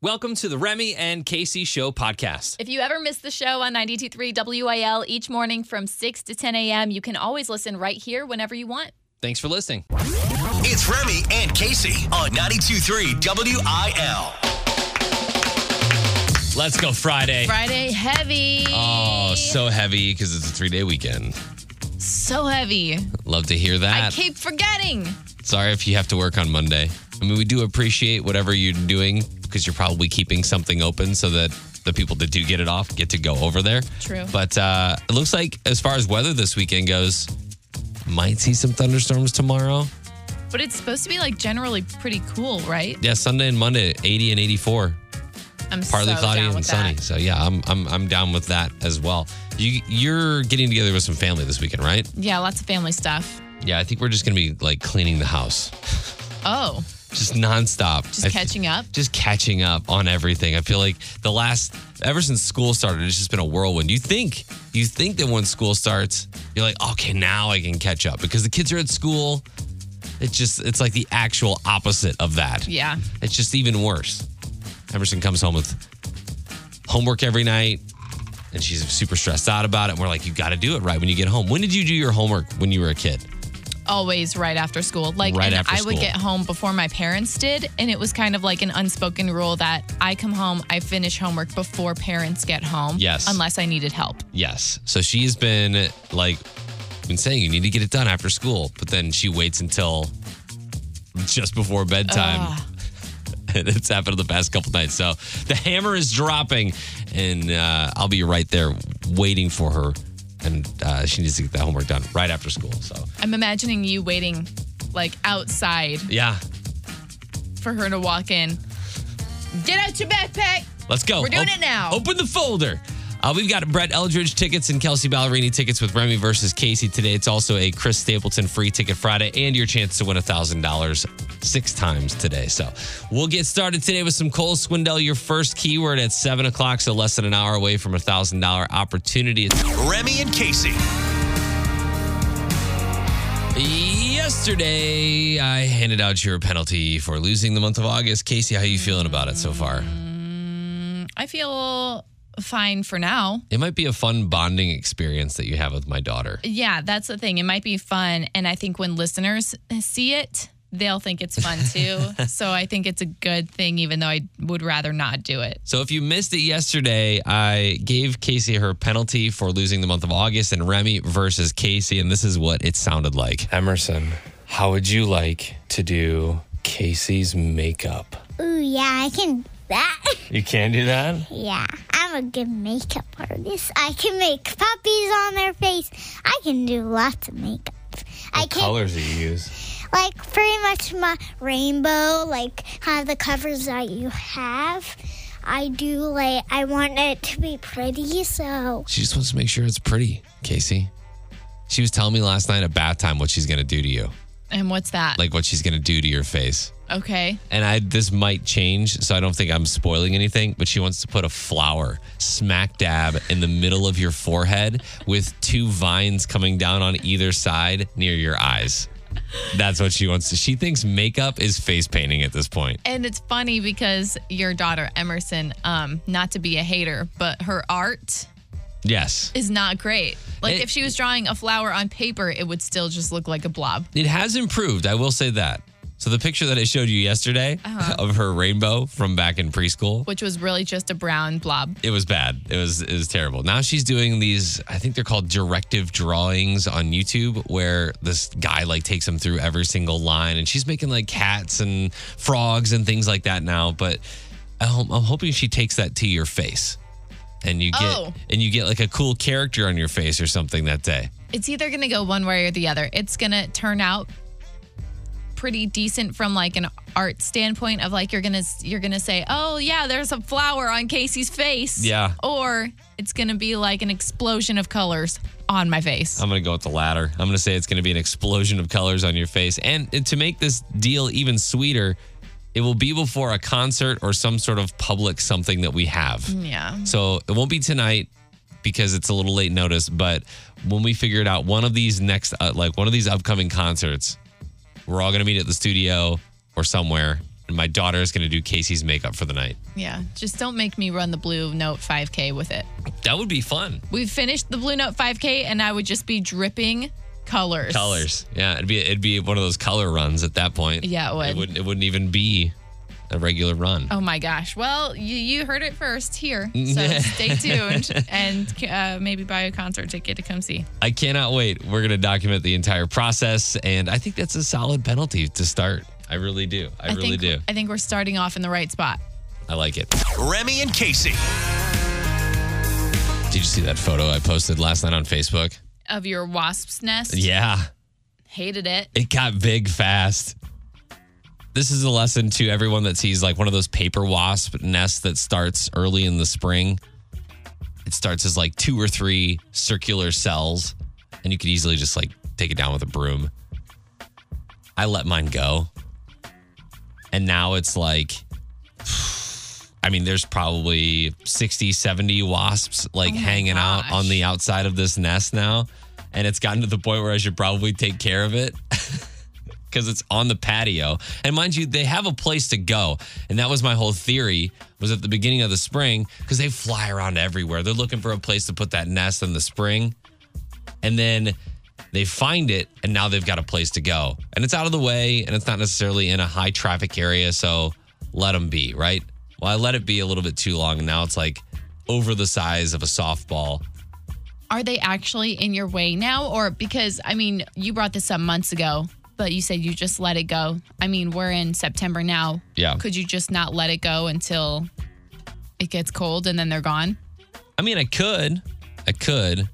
Welcome to the Remy and Casey Show podcast. If you ever miss the show on 92.3 WIL each morning from 6 to 10 a.m., you can always listen right here whenever you want. Thanks for listening. It's Remy and Casey on 92.3 WIL. Let's go Friday. Friday heavy. Oh, so heavy because it's a three day weekend. So heavy. Love to hear that. I keep forgetting. Sorry if you have to work on Monday. I mean, we do appreciate whatever you're doing because you're probably keeping something open so that the people that do get it off get to go over there. True. But uh, it looks like, as far as weather this weekend goes, might see some thunderstorms tomorrow. But it's supposed to be like generally pretty cool, right? Yeah, Sunday and Monday, 80 and 84. I'm partly so cloudy and sunny. that. So yeah, I'm I'm I'm down with that as well. You you're getting together with some family this weekend, right? Yeah, lots of family stuff. Yeah, I think we're just gonna be like cleaning the house, Oh, just nonstop. just I- catching up. just catching up on everything. I feel like the last ever since school started, it's just been a whirlwind. You think you think that when school starts, you're like, okay, now I can catch up because the kids are at school. It's just it's like the actual opposite of that. Yeah. It's just even worse. Emerson comes home with homework every night and she's super stressed out about it. And we're like, you got to do it right when you get home. When did you do your homework when you were a kid? Always right after school. Like, Right and I would get home before my parents did. And it was kind of like an unspoken rule that I come home, I finish homework before parents get home. Yes. Unless I needed help. Yes. So she's been like, been saying you need to get it done after school, but then she waits until just before bedtime. And it's happened the past couple nights. So the hammer is dropping, and uh, I'll be right there waiting for her. And uh, she needs to get that homework done right after school. So, I'm imagining you waiting like outside yeah, for her to walk in. Get out your backpack. Let's go. We're doing it now. Open the folder. Uh, we've got Brett Eldredge tickets and Kelsea Ballerini tickets with Remy versus Casey today. It's also a Chris Stapleton free ticket Friday and your chance to win $1,000 six times today. So we'll get started today with some Cole Swindell, your first keyword at 7 o'clock, so less than an hour away from a $1,000 opportunity. It's Remy and Casey. Yesterday, I handed out your penalty for losing the month of August. Casey, how are you feeling about it so far? I feel fine for now. It might be a fun bonding experience that you have with my daughter. Yeah, that's the thing. It might be fun. And I think when listeners see it, they'll think it's fun too. so I think it's a good thing, even though I would rather not do it. So if you missed it yesterday, I gave Casey her penalty for losing the month of August and Remy versus Casey, and this is what it sounded like. Emerson, how would you like to do Casey's makeup? Ooh, yeah, I can do that. You can do that? yeah, I'm a good makeup artist. I can make puppies on their face. I can do lots of makeup. I can colors do you use? like pretty much my rainbow, like kind of the covers that you have. I do like I want it to be pretty, so She just wants to make sure it's pretty, Casey. She was telling me last night at bath time what she's to do to you, And what's that? like what she's going to do to your face. okay. And I this might change, so I don't think I'm spoiling anything, but she wants to put a flower smack dab in the middle of your forehead with two vines coming down on either side near your eyes. That's what she wants to. She thinks makeup is face painting at this point. And it's funny because your daughter, Emerson, um, not to be a hater, but her art Yes. is not great. Like It- if she was drawing a flower on paper, it would still just look like a blob. It has improved, I will say that. So the picture that I showed you yesterday uh-huh. of her rainbow from back in preschool, which was really just a brown blob. it was bad. It was it was terrible. Now she's doing these, I think they're called directive drawings on YouTube, where this guy like takes them through every single line, and she's making like cats and frogs and things like that now. But I'm, I'm hoping she takes that to your face, and you get Oh. and you get like a cool character on your face or something that day. It's either going to go one way or the other. It's going to turn out pretty decent from like an art standpoint of like you're going to you're going to say, "Oh, yeah, there's a flower on Casey's face." Yeah. Or it's going to be like an explosion of colors on my face. I'm going to go with the latter. I'm going to say it's going to be an explosion of colors on your face. And to make this deal even sweeter, it will be before a concert or some sort of public something that we have. yeah. So it won't be tonight because it's a little late notice, but when we figure it out, one of these next, uh, like one of these upcoming concerts, we're all going to meet at the studio or somewhere And my daughter is going to do Casey's makeup for the night. Yeah. Just don't make me run the Blue Note 5K with it. That would be fun. We've finished the Blue Note 5K and I would just be dripping colors. Colors. Yeah, it'd be it'd be one of those color runs at that point. Yeah, it would. It wouldn't it wouldn't even be a regular run. Oh my gosh. Well, you, you heard it first here. So stay tuned and uh, maybe buy a concert ticket to come see. I cannot wait. We're going to document the entire process and I think that's a solid penalty to start. I really do. I, really think, do. I think we're starting off in the right spot. I like it. Remy and Casey. Did you see that photo I posted last night on Facebook? Of your wasp's nest. Yeah. Hated it. It got big fast. This is a lesson to everyone that sees like one of those paper wasp nests that starts early in the spring. It starts as like two or three circular cells, and you could easily just like take it down with a broom. I let mine go. And now it's like, I mean, there's probably 60, 70 wasps like Oh hanging out on the outside of this nest now. And it's gotten to the point where I should probably take care of it because it's on the patio. And mind you, they have a place to go. And that was my whole theory was at the beginning of the spring because they fly around everywhere. They're looking for a place to put that nest in the spring. And then they find it and now they've got a place to go. And it's out of the way and it's not necessarily in a high traffic area, so let them be, right? Well, I let it be a little bit too long and now it's like over the size of a softball. Are they actually in your way now? Or because, I mean, you brought this up months ago, but you said you just let it go. I mean, we're in September now. Yeah. Could you just not let it go until it gets cold and then they're gone? I mean, I could, I could,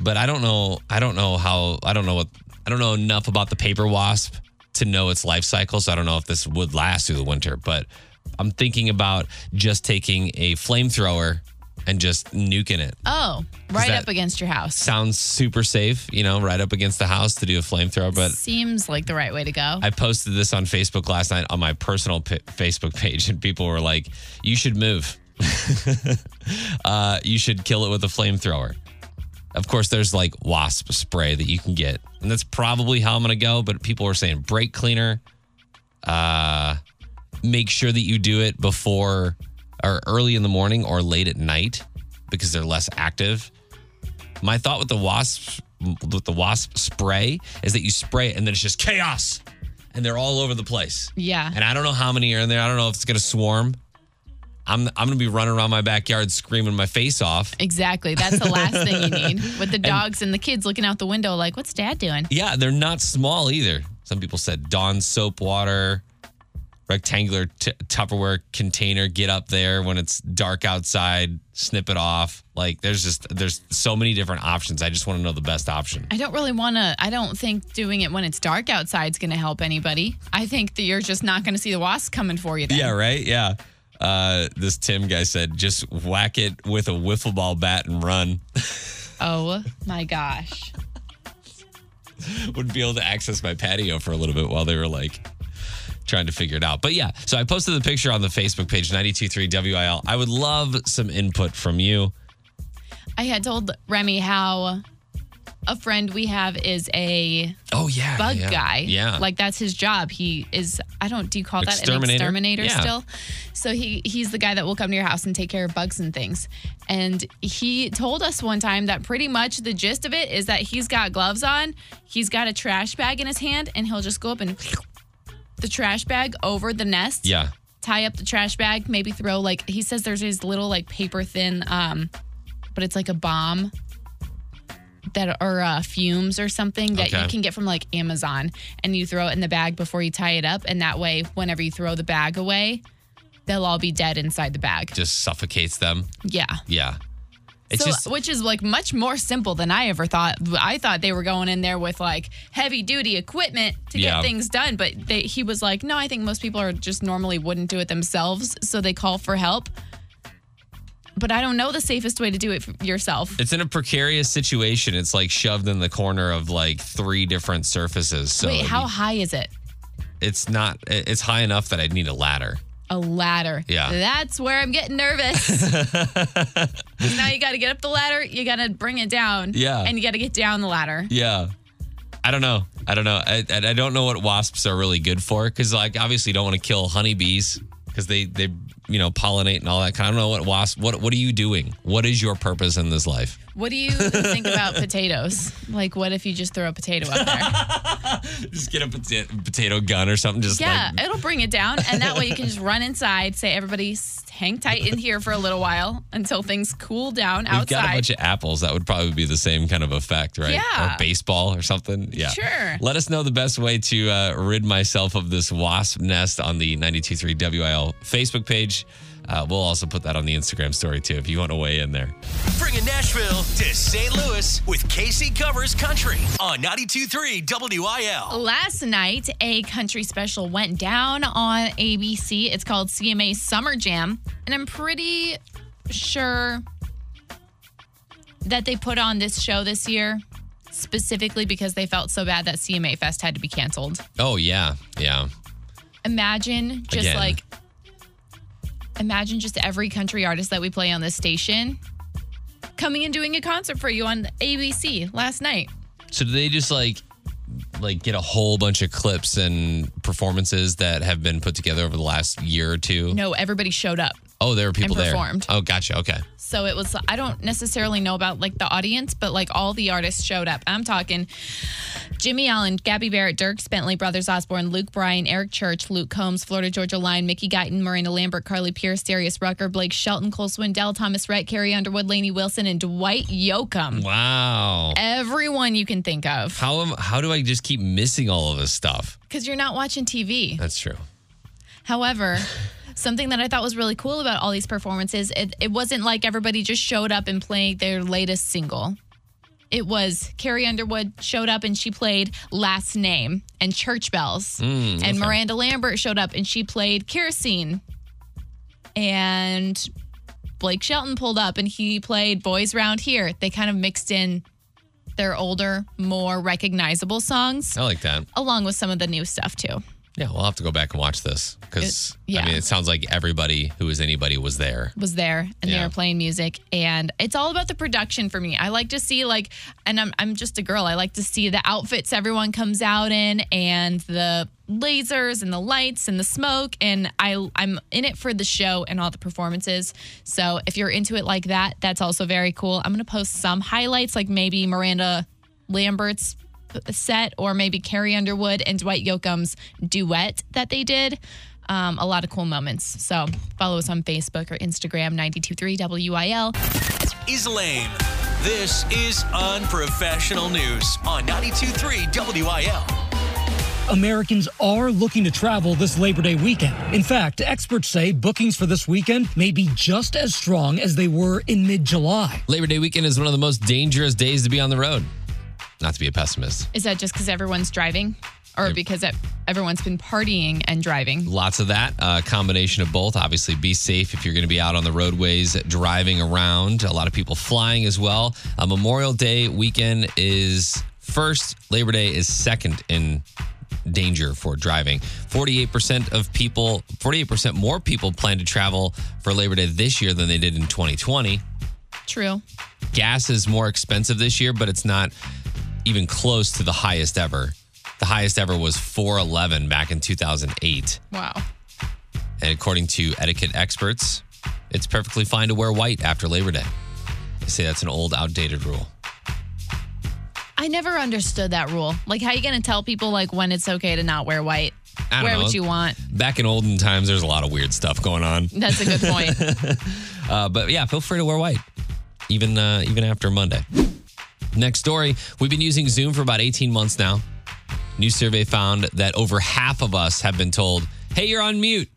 but I don't know. I don't know how. I don't know what. I don't know enough about the paper wasp to know its life cycle. So I don't know if this would last through the winter. But I'm thinking about just taking a flamethrower and just nuking it. Oh, right up against your house. Sounds super safe, you know, right up against the house to do a flamethrower. But Seems like the right way to go. I posted this on Facebook last night on my personal p- Facebook page, and people were like, "You should move. uh, you should kill it with a flamethrower." Of course, there's like wasp spray that you can get, and that's probably how I'm going to go. But people were saying brake cleaner. Uh, make sure that you do it before or early in the morning or late at night because they're less active. My thought with the wasp with the wasp spray is that you spray it and then it's just chaos and they're all over the place. yeah. And I don't know how many are in there. I don't know if it's going to swarm. I'm I'm going to be running around my backyard screaming my face off. Exactly. That's the last thing you need with the dogs and the kids looking out the window, like, what's dad doing? Yeah, they're not small either. Some people said Dawn soap water, rectangular t- Tupperware container. Get up there when it's dark outside, snip it off. Like there's just there's so many different options. I just want to know the best option. I don't really want to, I don't think doing it when it's dark outside is going to help anybody. I think that you're just not going to see the wasps coming for you then. Yeah, right. Yeah. Uh, this Tim guy said, just whack it with a wiffle ball bat and run. Oh my gosh. Wouldn't be able to access my patio for a little bit while they were like trying to figure it out. But yeah, so I posted the picture on the Facebook page, 923 WIL. I would love some input from you. I had told Remy how a friend we have is a Oh, yeah. bug yeah, guy. Yeah. Like that's his job. He is I don't do you call that an Exterminator? exterminator Yeah. still? So he he's the guy that will come to your house and take care of bugs and things. And he told us one time that pretty much the gist of it is that he's got gloves on, he's got a trash bag in his hand, and he'll just go up and the trash bag over the nest. yeah. Tie up the trash bag, maybe throw like he says there's these little like paper thin um but it's like a bomb that are uh, fumes or something that Okay. you can get from like Amazon, and you throw it in the bag before you tie it up, and that way, whenever you throw the bag away, they'll all be dead inside the bag. Just suffocates them. Yeah. Yeah. It's so, just, which is like much more simple than I ever thought. I thought they were going in there with like heavy duty equipment to Yeah. get things done, but they, he was like, "No, I think most people are just normally wouldn't do it themselves, so they call for help." But I don't know the safest way to do it yourself. it's in a precarious situation. It's like shoved in the corner of like three different surfaces. So Wait, how high is it? it's not, it's high enough that I'd need a ladder. A ladder. Yeah. That's where I'm getting nervous. now you got to get up the ladder, you got to bring it down. Yeah. And you got to get down the ladder. Yeah. I don't know. I don't know. I, I don't know what wasps are really good for because, like, obviously, you don't want to kill honeybees because they they you know pollinate and all that. kind. Of, I don't know what wasp. What what are you doing? What is your purpose in this life? What do you think about potatoes? Like, what if you just throw a potato up there? Just get a pota- potato gun or something. Just Yeah, like it'll bring it down, and that way you can just run inside. Say, everybody, hang tight in here for a little while until things cool down outside. we've got a bunch of apples. That would probably be the same kind of effect, right? Yeah. Or baseball or something. Yeah. Sure. Let us know the best way to uh, rid myself of this wasp nest on the 923 WIL Facebook page. Uh, we'll also put that on the Instagram story too if you want to weigh in there. Bringing Nashville to St. Louis with Casey Covers Country on 92.3 WIL. Last night, a country special went down on ABC. It's called CMA Summer Jam. And I'm pretty sure that they put on this show this year specifically because they felt so bad that CMA Fest had to be canceled. Oh, yeah. Yeah. Imagine just Again. like, imagine just every country artist that we play on this station coming and doing a concert for you on ABC last night. So do they just like like get a whole bunch of clips and performances that have been put together over the last year or two? No, everybody showed up. Oh, there were people there. performed. Oh, gotcha. Okay. So it was, I don't necessarily know about like the audience, but like all the artists showed up. I'm talking Jimmy Allen, Gabby Barrett, Dierks Bentley, Brothers Osborne, Luke Bryan, Eric Church, Luke Combs, Florida Georgia Line, Mickey Guyton, Miranda Lambert, Carly Pearce, Darius Rucker, Blake Shelton, Cole Swindell, Thomas Rhett, Carrie Underwood, Lainey Wilson, and Dwight Yoakam. Wow. Everyone you can think of How am how do I just keep missing all of this stuff? because you're not watching TV. That's true. However, something that I thought was really cool about all these performances, it, it wasn't like everybody just showed up and played their latest single. It was Carrie Underwood showed up and she played Last Name and Church Bells. Mm, and Miranda Lambert showed up and she played Kerosene. And Blake Shelton pulled up and he played Boys Round Here. They kind of mixed in their older, more recognizable songs I like that. along with some of the new stuff too. Yeah, we'll have to go back and watch this because yeah. I mean, it sounds like everybody who was anybody was there. was there and they were playing music and it's all about the production for me. I like to see like and I'm I'm just a girl. I like to see the outfits everyone comes out in and the lasers and the lights and the smoke and I I'm in it for the show and all the performances. So if you're into it like that, that's also very cool. I'm going to post some highlights like maybe Miranda Lambert's set or maybe Carrie Underwood and Dwight Yoakam's duet that they did. Um, a lot of cool moments. So follow us on Facebook or Instagram, 923 WIL. Is lame. This is unprofessional news on 92.3 WIL. Americans are looking to travel this Labor Day weekend. In fact, experts say bookings for this weekend may be just as strong as they were in mid July. Labor Day weekend is one of the most dangerous days to be on the road. Not to be a pessimist. Is that just because everyone's driving or because everyone's been partying and driving? Lots of that. A combination of both. Obviously, be safe if you're going to be out on the roadways driving around. A lot of people flying as well. Uh, Memorial Day weekend is first, Labor Day is second in danger for driving. 48% of people, 48% more people plan to travel for Labor Day this year than they did in 2020. True. Gas is more expensive this year, but it's not even close to the highest ever. The highest ever was 411 back in 2008. Wow. And according to etiquette experts, it's perfectly fine to wear white after Labor Day. They say that's an old, outdated rule. I never understood that rule. Like, how are you going to tell people like when it's okay to not wear white? I don't Wear know. what you want. Back in olden times, there's a lot of weird stuff going on. That's a good point. Uh, but yeah, feel free to wear white, even uh, even after Monday. Next story: We've been using Zoom for about 18 months now. New survey found that over half of us have been told, "Hey, you're on mute."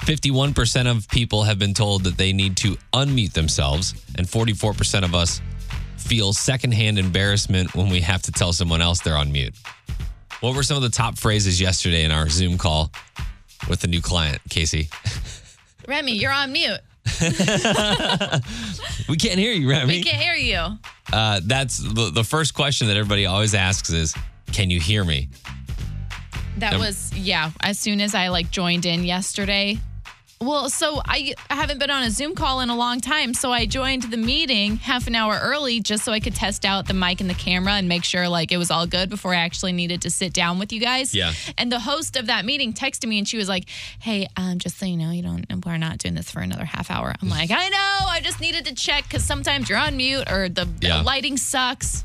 51% of people have been told that they need to unmute themselves, and 44% of us feel secondhand embarrassment when we have to tell someone else they're on mute. What were some of the top phrases yesterday in our Zoom call with the new client, Casey? Remy, you're on mute. We can't hear you, Remy. We can't hear you. Uh, that's the, the first question that everybody always asks is, "Can you hear me?" That Yep. was yeah. As soon as I like joined in yesterday, Well, so I haven't been on a Zoom call in a long time. So I joined the meeting half an hour early just so I could test out the mic and the camera and make sure like it was all good before I actually needed to sit down with you guys. Yeah. And the host of that meeting texted me and she was like, Hey, um, just so you know, you don't we're not doing this for another half hour. I'm like, I know, I just needed to check because sometimes you're on mute or the, the lighting sucks.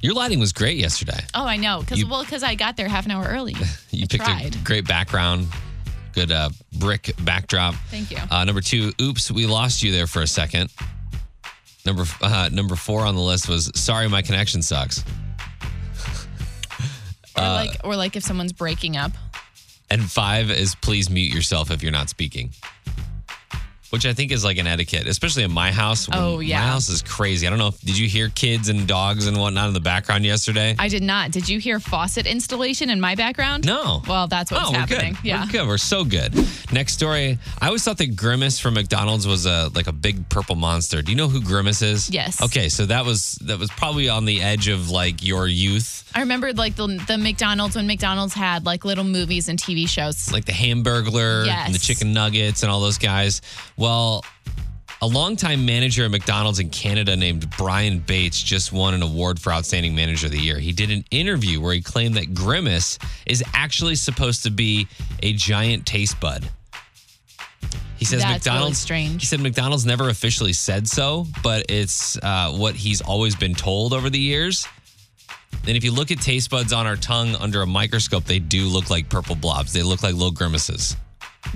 Your lighting was great yesterday. Oh, I know. Because well, because I got there half an hour early. You I picked tried. a great background, good uh, brick backdrop. Thank you. Uh, number two, oops, we lost you there for a second. Number uh, number four on the list was sorry, my connection sucks. or uh, like or like if someone's breaking up. And five is please mute yourself if you're not speaking. Which I think is like an etiquette, especially in my house. Oh, yeah. My house is crazy. I don't know if, did you hear kids and dogs and whatnot in the background yesterday? I did not. Did you hear faucet installation in my background? No. Well, that's what's oh, we're happening. good. Yeah. We're good. We're so good. Next story. I always thought that Grimace from McDonald's was a like a big purple monster. Do you know who Grimace is? Yes. Okay, so that was that was probably on the edge of like your youth, I remember like the the McDonald's when McDonald's had like little movies and TV shows. like the Hamburglar and the Chicken Nuggets and all those guys. Well, a longtime manager at McDonald's in Canada named Brian Bates just won an award for Outstanding Manager of the Year. He did an interview where he claimed that Grimace is actually supposed to be a giant taste bud. He says That's really McDonald's. strange. He said McDonald's never officially said so, but it's uh, what he's always been told over the years. And if you look at taste buds on our tongue under a microscope, they do look like purple blobs. They look like little grimaces.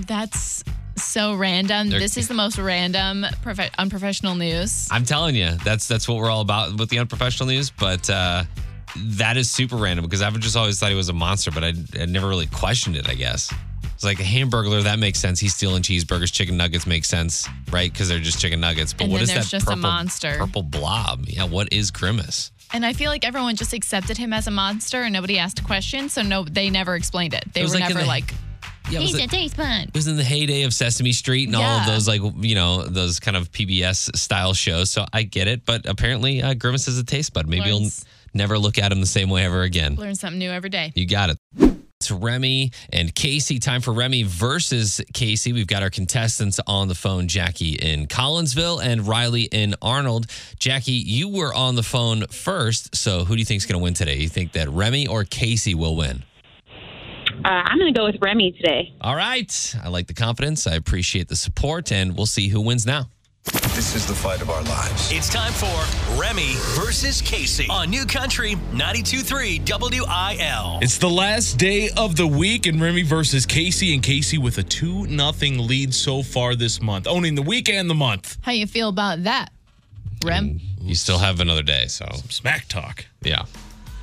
That's so random. They're- this is the most random prof- unprofessional news. I'm telling you, that's that's what we're all about with the unprofessional news. But uh, that is super random because I've just always thought he was a monster, but I, I never really questioned it. I guess it's like a hamburger. That makes sense. He's stealing cheeseburgers. Chicken nuggets make sense, right? Because they're just chicken nuggets. But And what then is there's that just a purple, monster. Purple blob. Yeah. What is grimace? And I feel like everyone just accepted him as a monster and nobody asked a question. So no, they never explained it. They were in never the- like, Yeah. it he's a taste bud. It was in the heyday of Sesame Street and all of Yeah. those, like, you know, those kind of PBS style shows. So I get it. But apparently, uh, Grimace is a taste bud. Maybe Learns- you'll never look at him the same way ever again. Learn something new every day. You got it. It's Remy and Casey. Time for Remy versus Casey. We've got our contestants on the phone Jackie in Collinsville and Riley in Arnold. Jackie, you were on the phone first. So who do you think is going to win today? You think that Remy or Casey will win? Uh, I'm going to go with Remy today. All right. I like the confidence. I appreciate the support, and we'll see who wins now. This is the fight of our lives. It's time for Remy versus Casey on New Country 92.3 WIL. It's the last day of the week, and Remy versus Casey, and Casey with a 2 nothing lead so far this month, owning the week and the month. How you feel about that, Rem? You still have another day. So, Smack talk. yeah.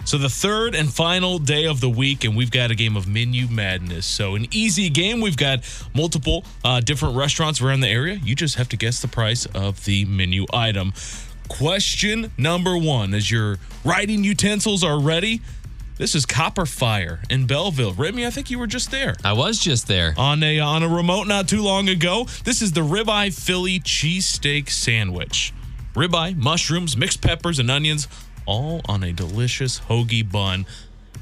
So, the third and final day of the week, and we've got a game of menu madness. So, an easy game. We've got multiple uh, different restaurants around the area. You just have to guess the price of the menu item. Question number one as your writing utensils are ready. This is Copper Fire in Belleville. Remy, I think you were just there. I was just there. on a on a remote not too long ago. This is the ribeye Philly cheesesteak sandwich. Ribeye, mushrooms, mixed peppers, and onions, all on a delicious hoagie bun.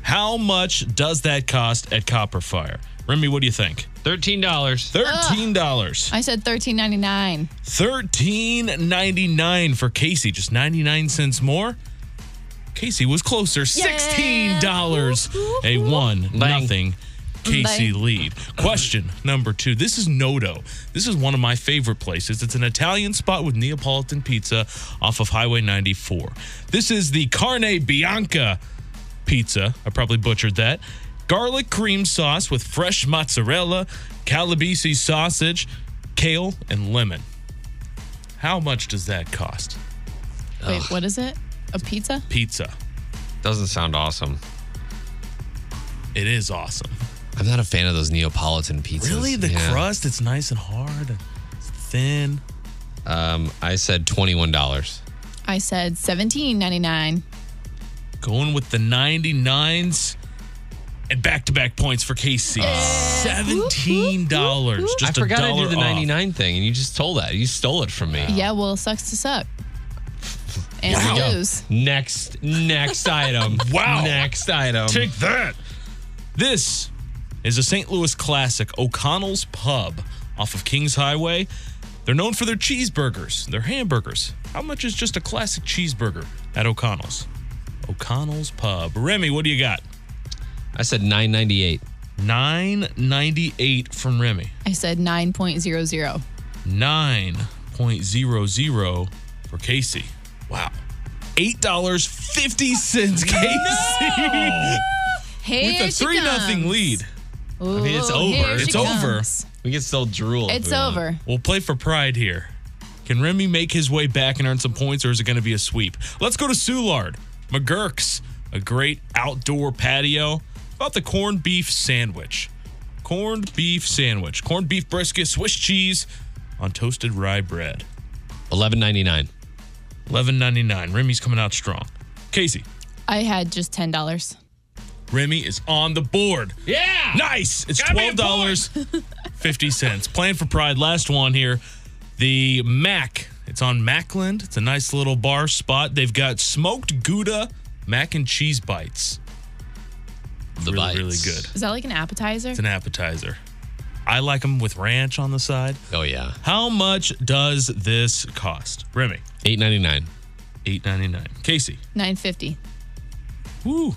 How much does that cost at Copper Fire? Remy, what do you think? $13. Thirteen dollars. I said thirteen ninety nine. Thirteen ninety nine for Casey, just ninety nine cents more. Casey was closer, sixteen dollars. A one Bang. nothing Casey Bang. lead. Question number two. This is Nodo. This is one of my favorite places. It's an Italian spot with Neapolitan pizza off of Highway 94. This is the Carne Bianca pizza. I probably butchered that. Garlic cream sauce with fresh mozzarella, calabrese sausage, kale, and lemon. How much does that cost? Wait, what is it? A pizza? Pizza. Doesn't sound awesome. It is awesome. I'm not a fan of those Neapolitan pizzas. Really? The Yeah. crust, it's nice and hard it's thin. Um, I said $21. I said seventeen ninety nine. Going with the 99s and back to back points for KC. $17. Just I forgot a I dollar did the off. 99 thing, and you just told that. You stole it from me. Yeah, well, sucks to suck. And Wow. to lose. Next, next item. Wow. Next item. Take that. This is a St. Louis classic, O'Connell's Pub off of Kings Highway. They're known for their cheeseburgers, their hamburgers. How much is just a classic cheeseburger at O'Connell's? O'Connell's Pub. Remy, what do you got? I said 998. 998 from Remy. I said 9.00. 9.00 for Casey. Wow. $8.50, Casey. Here With a she 3 nothing lead. Ooh, mean, it's over. she It's over. We can still drool. if It's we want. over. We'll play for pride here. Can Remy make his way back and earn some points, or is it going to be a sweep? Let's go to Soulard. McGurk's, a great outdoor patio. About the corned beef sandwich. Corned beef sandwich. Corned beef brisket, Swiss cheese on toasted rye bread. 1199. Eleven ninety nine. Remy's coming out strong. Casey, I had just $10. Remy is on the board. Yeah. Nice. It's Gotta twelve dollars fifty cents. Plan for Pride. Last one here. The Mac. It's on Macklind. It's a nice little bar spot. They've got smoked Gouda mac and cheese bites. The really, bites. really good. Is that like an appetizer? It's an appetizer. I like them with ranch on the side. Oh yeah. How much does this cost? Remy, 899. eight ninety nine. Casey, 950. Woo.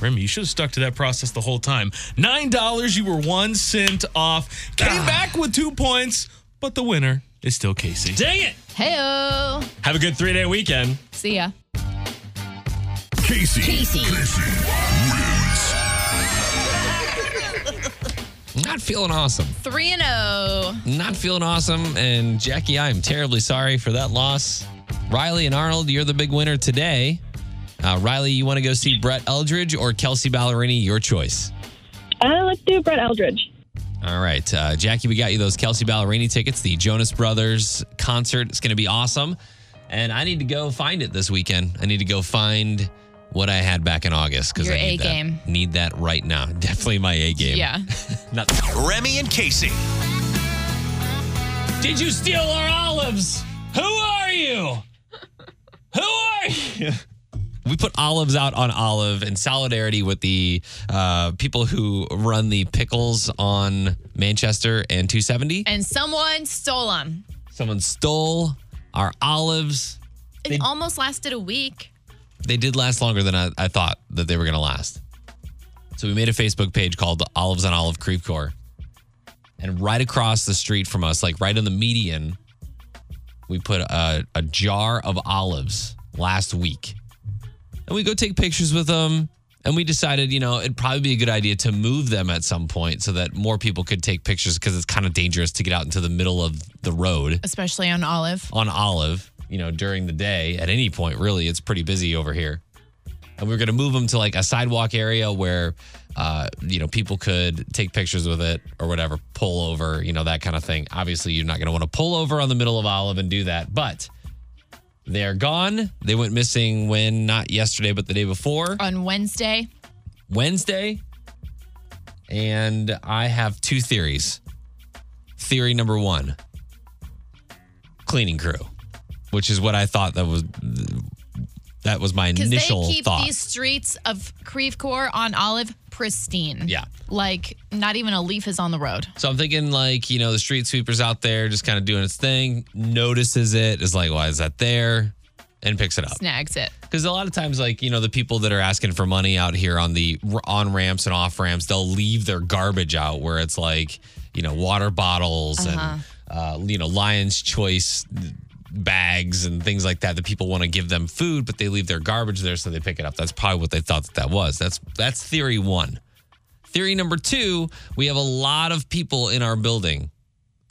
Remy, you should have stuck to that process the whole time. Nine dollars, you were one cent off. Came back with two points, but the winner is still Casey. Dang it. Heyo. Have a good three day weekend. See ya. Casey. Casey. Casey not feeling awesome. 3 and oh. 0. Not feeling awesome. And Jackie, I am terribly sorry for that loss. Riley and Arnold, you're the big winner today. Uh, Riley, you want to go see Brett Eldredge or Kelsea Ballerini? Your choice. Uh, let's do Brett Eldredge. All right, uh, Jackie, we got you those Kelsea Ballerini tickets, the Jonas Brothers concert. It's going to be awesome. And I need to go find it this weekend. I need to go find what I had back in August because I need A that. game. Need that right now. Definitely my A game. Yeah. Not, Remy and Casey. Did you steal our olives? Who are you? Who are you? We put olives out on Olive in solidarity with the uh, people who run the pickles on Manchester and 270. And someone stole them. Someone stole our olives. It They- almost lasted a week. They did last longer than I, I thought that they were going to last. So we made a Facebook page called Olives on Olive Creve Coeur. And right across the street from us, like right in the median, we put a, a jar of olives last week. And we go take pictures with them. And we decided, you know, it'd probably be a good idea to move them at some point so that more people could take pictures because it's kind of dangerous to get out into the middle of the road Especially on Olive. on Olive, you know, during the day at any point, really. It's pretty busy over here. And we are going to move them to like a sidewalk area where, uh, you know, people could take pictures with it or whatever, pull over, you know, that kind of thing. Obviously, you're not going to want to pull over on the middle of Olive and do that, but they're gone. They went missing when not yesterday, but the day before, On Wednesday. Wednesday. And I have two theories. Theory number one cleaning crew, which is what I thought that was. That was my Because they keep thought. these streets of Creve Coeur on Olive pristine. Yeah. Like not even a leaf is on the road. So I'm thinking like, you know, the street sweeper's out there just kind of doing its thing, notices it, is like, why is that there? And picks it up. Snags it. Because a lot of times, like, you know, the people that are asking for money out here on the on ramps and off ramps, they'll leave their garbage out where it's like, you know, water bottles and, uh, you know, Lion's Choice bags and things like that. The people want to give them food, but they leave their garbage there, so they pick it up. That's probably what they thought that that was. That's that's theory one. Theory number two: we have a lot of people in our building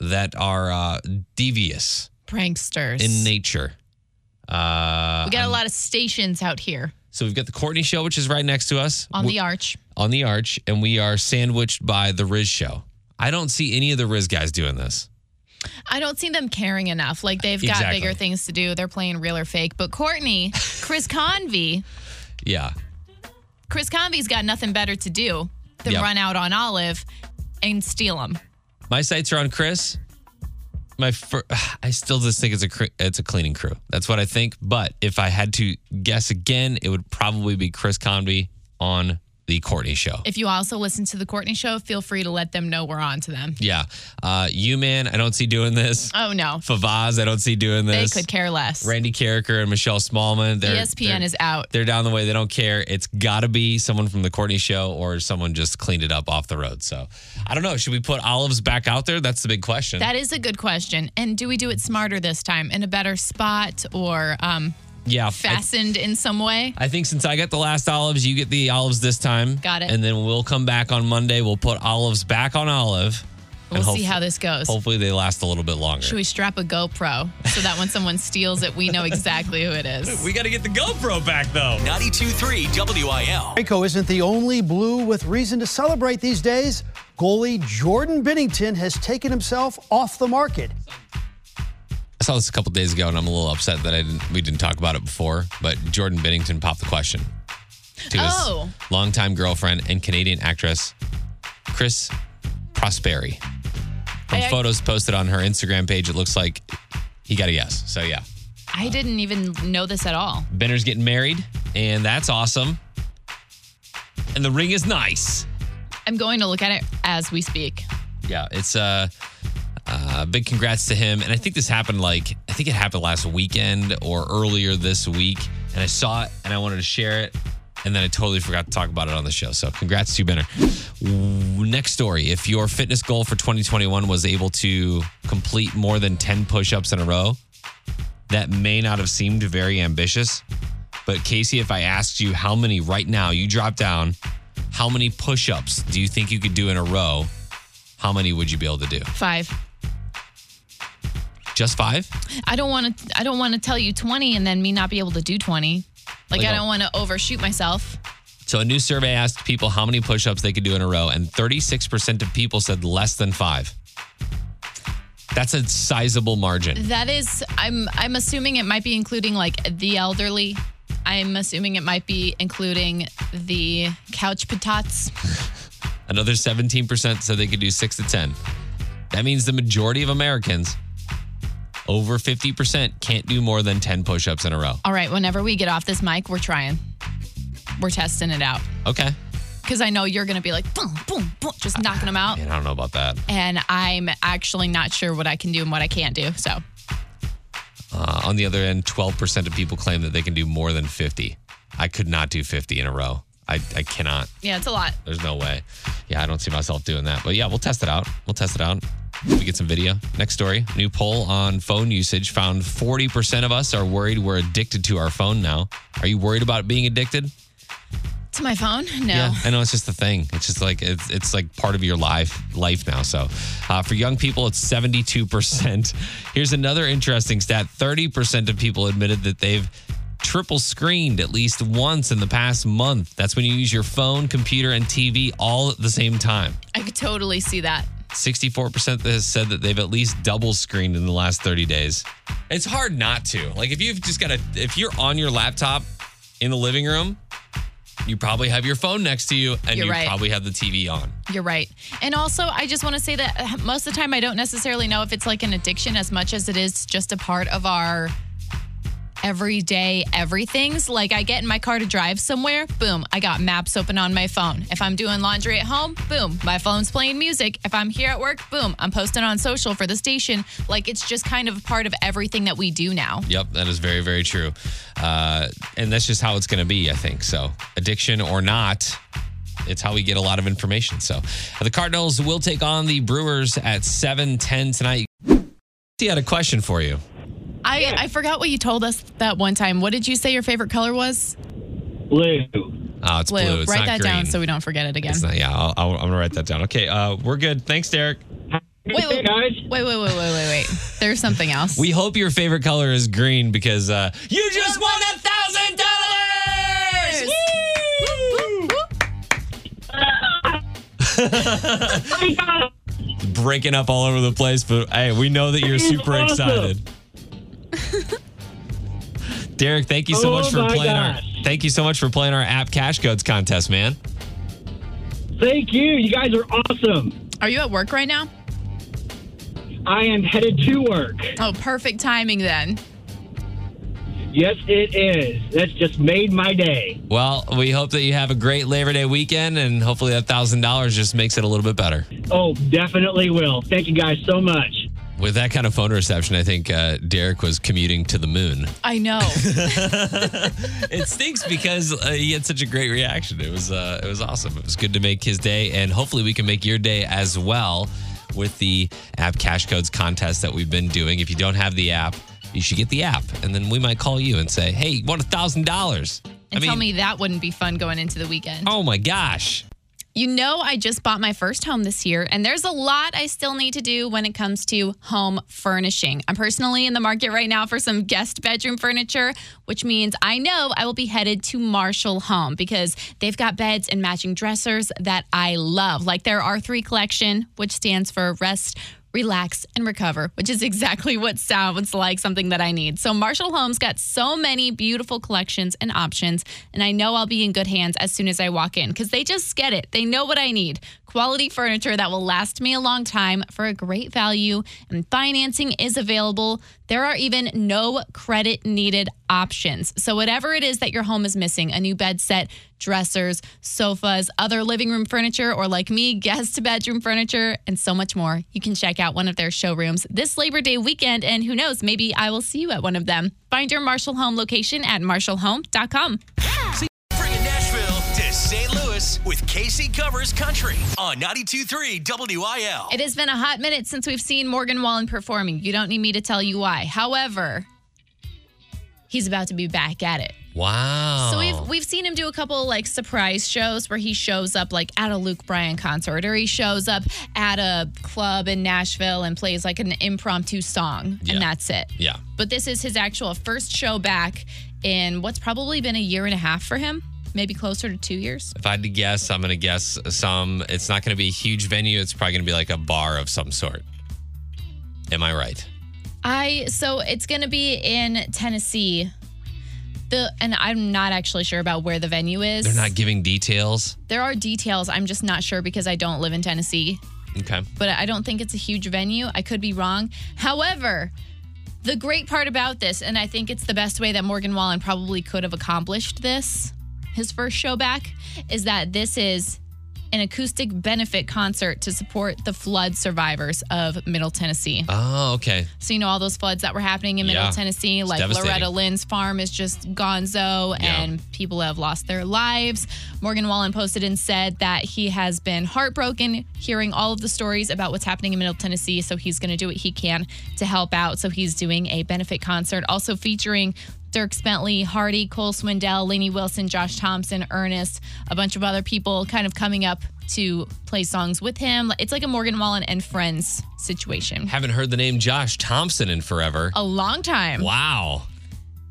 that are uh, devious Pranksters. in nature. Uh, we got a lot of stations out here so we've got the Courtney Show, which is right next to us on We- the arch. on the arch, and we are sandwiched by the Rizz Show. I don't see any of the Rizz guys doing this. I don't see them caring enough. Like they've got Exactly. bigger things to do. They're playing real or fake. But Courtney, Chris Convey, Yeah, Chris Convey's got nothing better to do than Yep. run out on Olive and steal them. my sights are on Chris. My fir- I still just think it's a cr- it's a cleaning crew. That's what I think. But if I had to guess again, it would probably be Chris Convey on the Courtney Show. If you also listen to the Courtney Show, feel free to let them know we're on to them. Yeah. Uh, you, man, I don't see doing this. Oh no, Favaz, I don't see doing this. they could care less. Randy Karraker and Michelle Smallman. They're, ESPN they're- is out. They're down the way. They don't care. It's got to be someone from the Courtney Show or someone just cleaned it up off the road. So I don't know. Should we put Olives back out there? That's the big question. That is a good question. And do we do it smarter this time, in a better spot, or um, yeah. I- fastened in some way? I think since I got the last olives, you get the olives this time. Got it. And then we'll come back on Monday. We'll put olives back on olive. We'll see how this goes. Hopefully they last a little bit longer. Should we strap a GoPro so that when someone steals it, we know exactly who it is? We got to get the GoPro back though. 92.3 WIL. Waco isn't the only blue with reason to celebrate these days. Goalie Jordan Binnington has taken himself off the market. I saw this a couple days ago, and I'm a little upset that I didn't. We didn't talk about it before. But Jordan Binnington popped the question to his Oh. longtime girlfriend and Canadian actress Chris Prosperi. From I- photos posted on her Instagram page, it looks like he got a yes. So yeah, I didn't even know this at all. Benner's getting married, and that's awesome. And the ring is nice. I'm going to look at it as we speak. Yeah, it's a uh, uh, big congrats to him. And I think this happened like I think it happened last weekend or earlier this week. And I saw it and I wanted to share it, and then I totally forgot to talk about it on the show. So congrats to you, Benner. Next story: If your fitness goal for 2021 was able to complete more than 10 push-ups in a row, that may not have seemed very ambitious. But Casey, if I asked you how many right now, you drop down, how many push-ups do you think you could do in a row? How many would you be able to do? Five. Just five? I don't want to. I don't want to tell you 20 and then me not be able to do 20. Like, Like I don't want to overshoot myself. So a new survey asked people how many push-ups they could do in a row, and 36% of people said less than five. That's a sizable margin. That is. I'm. I'm assuming it might be including like the elderly. I'm assuming it might be including the couch potats. Another 17% said they could do six to 10. That means the majority of Americans, over 50%, can't do more than 10 push-ups in a row. All right. Whenever we get off this mic, we're trying. We're testing it out Okay. because I know you're gonna be like boom, boom, boom, just knocking them out. Man, I don't know about that. And I'm actually not sure what I can do and what I can't do. So Uh, on the other end, 12% of people claim that they can do more than 50. I could not do 50 in a row. I, I cannot. yeah, it's a lot. There's no way. Yeah, I don't see myself doing that. But yeah, we'll test it out. We'll test it out. We get some video. Next story. New poll on phone usage found 40% of us are worried we're addicted to our phone now. Are you worried about being addicted? To my phone? No. Yeah, I know it's just a thing. It's just like it's it's like part of your life life now. So, uh, for young people, it's seventy two percent. Here's another interesting stat: thirty percent of people admitted that they've triple screened at least once in the past month. That's when you use your phone, computer, and TV all at the same time. I could totally see that. 64% that has said that they've at least double screened in the last 30 days. It's hard not to. Like if you've just got to if you're on your laptop in the living room, you probably have your phone next to you and You're you right. probably have the TV on. You're right. And also, I just want to say that uh, most of the time, I don't necessarily know if it's like an addiction as much as it is just a part of our everyday everything's. Like, I get in my car to drive somewhere, boom, I got maps open on my phone. If I'm doing laundry at home, boom, my phone's playing music. If I'm here at work, boom, I'm posting on social for the station. Like, it's just kind of a part of everything that we do now. Yep, that is very, very true. Uh, and that's just how it's going to be, I think. So, addiction or not, it's how we get a lot of information. So, the Cardinals will take on the Brewers at 7:10 tonight. He had a question for you. I, I forgot what you told us that one time. What did you say your favorite color was? Blue. Oh, it's blue. It's Write not that green. down so we don't forget it again. Not. Yeah, I'll, I'll, I'm gonna write that down. Okay, uh, we're good. Thanks, Derek. Wait, wait, wait, wait, wait, wait, wait, wait. There's something else. We hope your favorite color is green because uh, you just won a thousand dollars. Breaking up all over the place, but hey, we know that you're super Awesome. excited. Derek, thank you so Oh much for playing gosh. our thank you so much for playing our app cash codes contest, man. Thank you. You guys are awesome. Are you at work right now? I am headed to work. Oh, perfect timing then. Yes, it is. That's just made my day. Well, we hope that you have a great Labor Day weekend, and hopefully that thousand dollars just makes it a little bit better. Oh, definitely will. Thank you guys so much. With that kind of phone reception, I think uh, Derek was commuting to the moon. I know. it stinks because uh, he had such a great reaction. It was uh, it was awesome. It was good to make his day, and hopefully we can make your day as well with the app cash codes contest that we've been doing. If you don't have the app, you should get the app, and then we might call you and say, "Hey, you want a thousand dollars?" and tell me that wouldn't be fun going into the weekend. Oh my gosh. You know, I just bought my first home this year, and there's a lot I still need to do when it comes to home furnishing. I'm personally in the market right now for some guest bedroom furniture, which means I know I will be headed to Marshall Home because they've got beds and matching dressers that I love, like their R3 collection, which stands for Rest, relax, and recover, which is exactly what sounds like something that I need. So, Marshall Homes got so many beautiful collections and options, and I know I'll be in good hands as soon as I walk in because they just get it. They know what I need quality furniture that will last me a long time for a great value, and financing is available. There are even no credit needed options. So, whatever it is that your home is missing a new bed set, dressers, sofas, other living room furniture, or like me, guest bedroom furniture, and so much more, you can check out one of their showrooms this Labor Day weekend. And who knows, maybe I will see you at one of them. Find your Marshall Home location at marshallhome.com. with KC Covers Country on 92.3 WIL. It has been a hot minute since we've seen Morgan Wallen performing. You don't need me to tell you why. However, he's about to be back at it. Wow. So we've we've seen him do a couple like surprise shows where he shows up like at a Luke Bryan concert or he shows up at a club in Nashville and plays like an impromptu song Yeah. and that's it. Yeah. But this is his actual first show back in what's probably been a year and a half for him, maybe closer to 2 years. If I had to guess, I'm going to guess some. It's not going to be a huge venue. It's probably going to be like a bar of some sort. Am I right? I so it's going to be in Tennessee. The and I'm not actually sure about where the venue is. They're not giving details. There are details. I'm just not sure because I don't live in Tennessee. Okay. But I don't think it's a huge venue. I could be wrong. However, the great part about this, and I think it's the best way that Morgan Wallen probably could have accomplished this, his first show back, is that this is an acoustic benefit concert to support the flood survivors of Middle Tennessee. Oh, okay. So you know all those floods that were happening in Middle Yeah. Tennessee, It's like. Loretta Lynn's farm is just gonzo, Yeah. and people have lost their lives. Morgan Wallen posted and said that he has been heartbroken hearing all of the stories about what's happening in Middle Tennessee. So he's going to do what he can to help out. So he's doing a benefit concert, also featuring. Dierks Bentley, Hardy, Cole Swindell, Lainey Wilson, Josh Thompson, Ernest, a bunch of other people kind of coming up to play songs with him. It's like a Morgan Wallen and Friends situation. Haven't heard the name Josh Thompson in forever. A long time. Wow.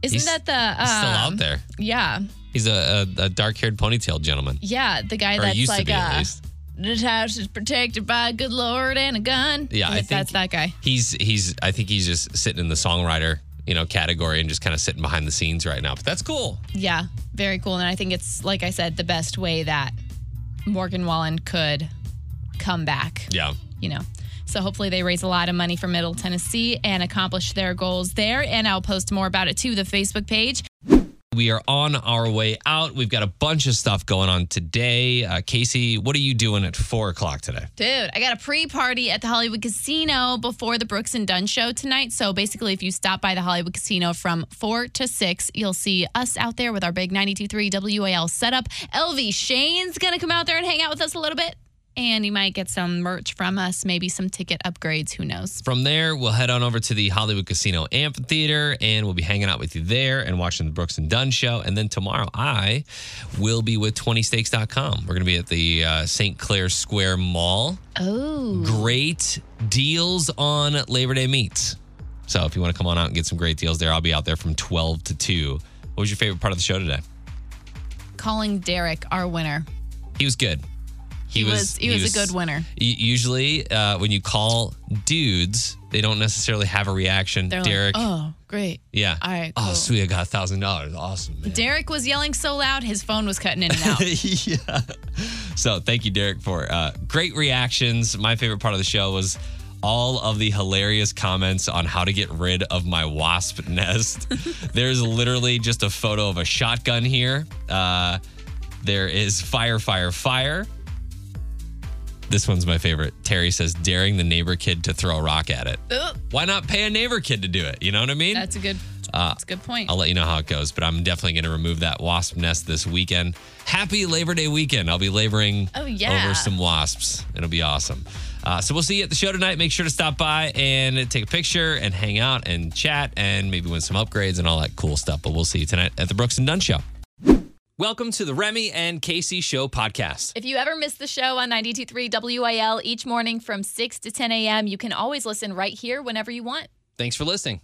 Isn't He's- that the He's still um, out there. Yeah, He's a, a, a dark haired ponytail gentleman. yeah, the guy Or that's used to like, be, at uh, least. this house is protected by a good lord and a gun. Yeah, I If that's that guy. He's he's I think he's just sitting in the songwriter, you know, category and just kind of sitting behind the scenes right now. But that's cool. Yeah, very cool. And I think it's like I said, the best way that Morgan Wallen could come back. Yeah. You know. So hopefully they raise a lot of money for Middle Tennessee and accomplish their goals there. And I'll post more about it to the Facebook page. We are on our way out. We've got a bunch of stuff going on today. Uh, Casey, what are you doing at four o'clock today? Dude, I got a pre-party at the Hollywood Casino before the Brooks and Dunn show tonight. So basically, if you stop by the Hollywood Casino from 4 to 6, you'll see us out there with our big 92.3 WIL setup. LV Shane's going to come out there and hang out with us a little bit. And you might get some merch from us, maybe some ticket upgrades. Who knows? From there, we'll head on over to the Hollywood Casino Amphitheater and we'll be hanging out with you there and watching the Brooks and Dunn show. And then tomorrow, I will be with 20stakes.com. We're going to be at the uh, St. Clair Square Mall. Oh. Great deals on Labor Day meats. So if you want to come on out and get some great deals there, I'll be out there from 12 to 2. What was your favorite part of the show today? Calling Derek our winner. He was good. He was- he was a good winner. Usually, uh, when you call dudes, they don't necessarily have a reaction. They're Derek, like, oh, great. yeah. All right, Oh, cool. sweet. I got a thousand dollars. Awesome, man. Derek was yelling so loud, his phone was cutting in and out. yeah. So thank you, Derek, for uh, great reactions. My favorite part of the show was all of the hilarious comments on how to get rid of my wasp nest. There's literally just a photo of a shotgun here. Uh, there is fire, fire, fire. This one's my favorite. Terry says, daring the neighbor kid to throw a rock at it. Ugh, Why not pay a neighbor kid to do it? You know what I mean? that's a good. Uh, that's a good point. I'll let you know how it goes, but I'm definitely going to remove that wasp nest this weekend. Happy Labor Day weekend. I'll be laboring Oh, yeah. over some wasps. It'll be awesome. Uh, so we'll see you at the show tonight. Make sure to stop by and take a picture and hang out and chat and maybe win some upgrades and all that cool stuff. But we'll see you tonight at the Brooks and Dunn Show. Welcome to the Remy and Casey Show podcast. If you ever miss the show on 92.3 WIL each morning from 6 to 10 a.m., you can always listen right here whenever you want. Thanks for listening.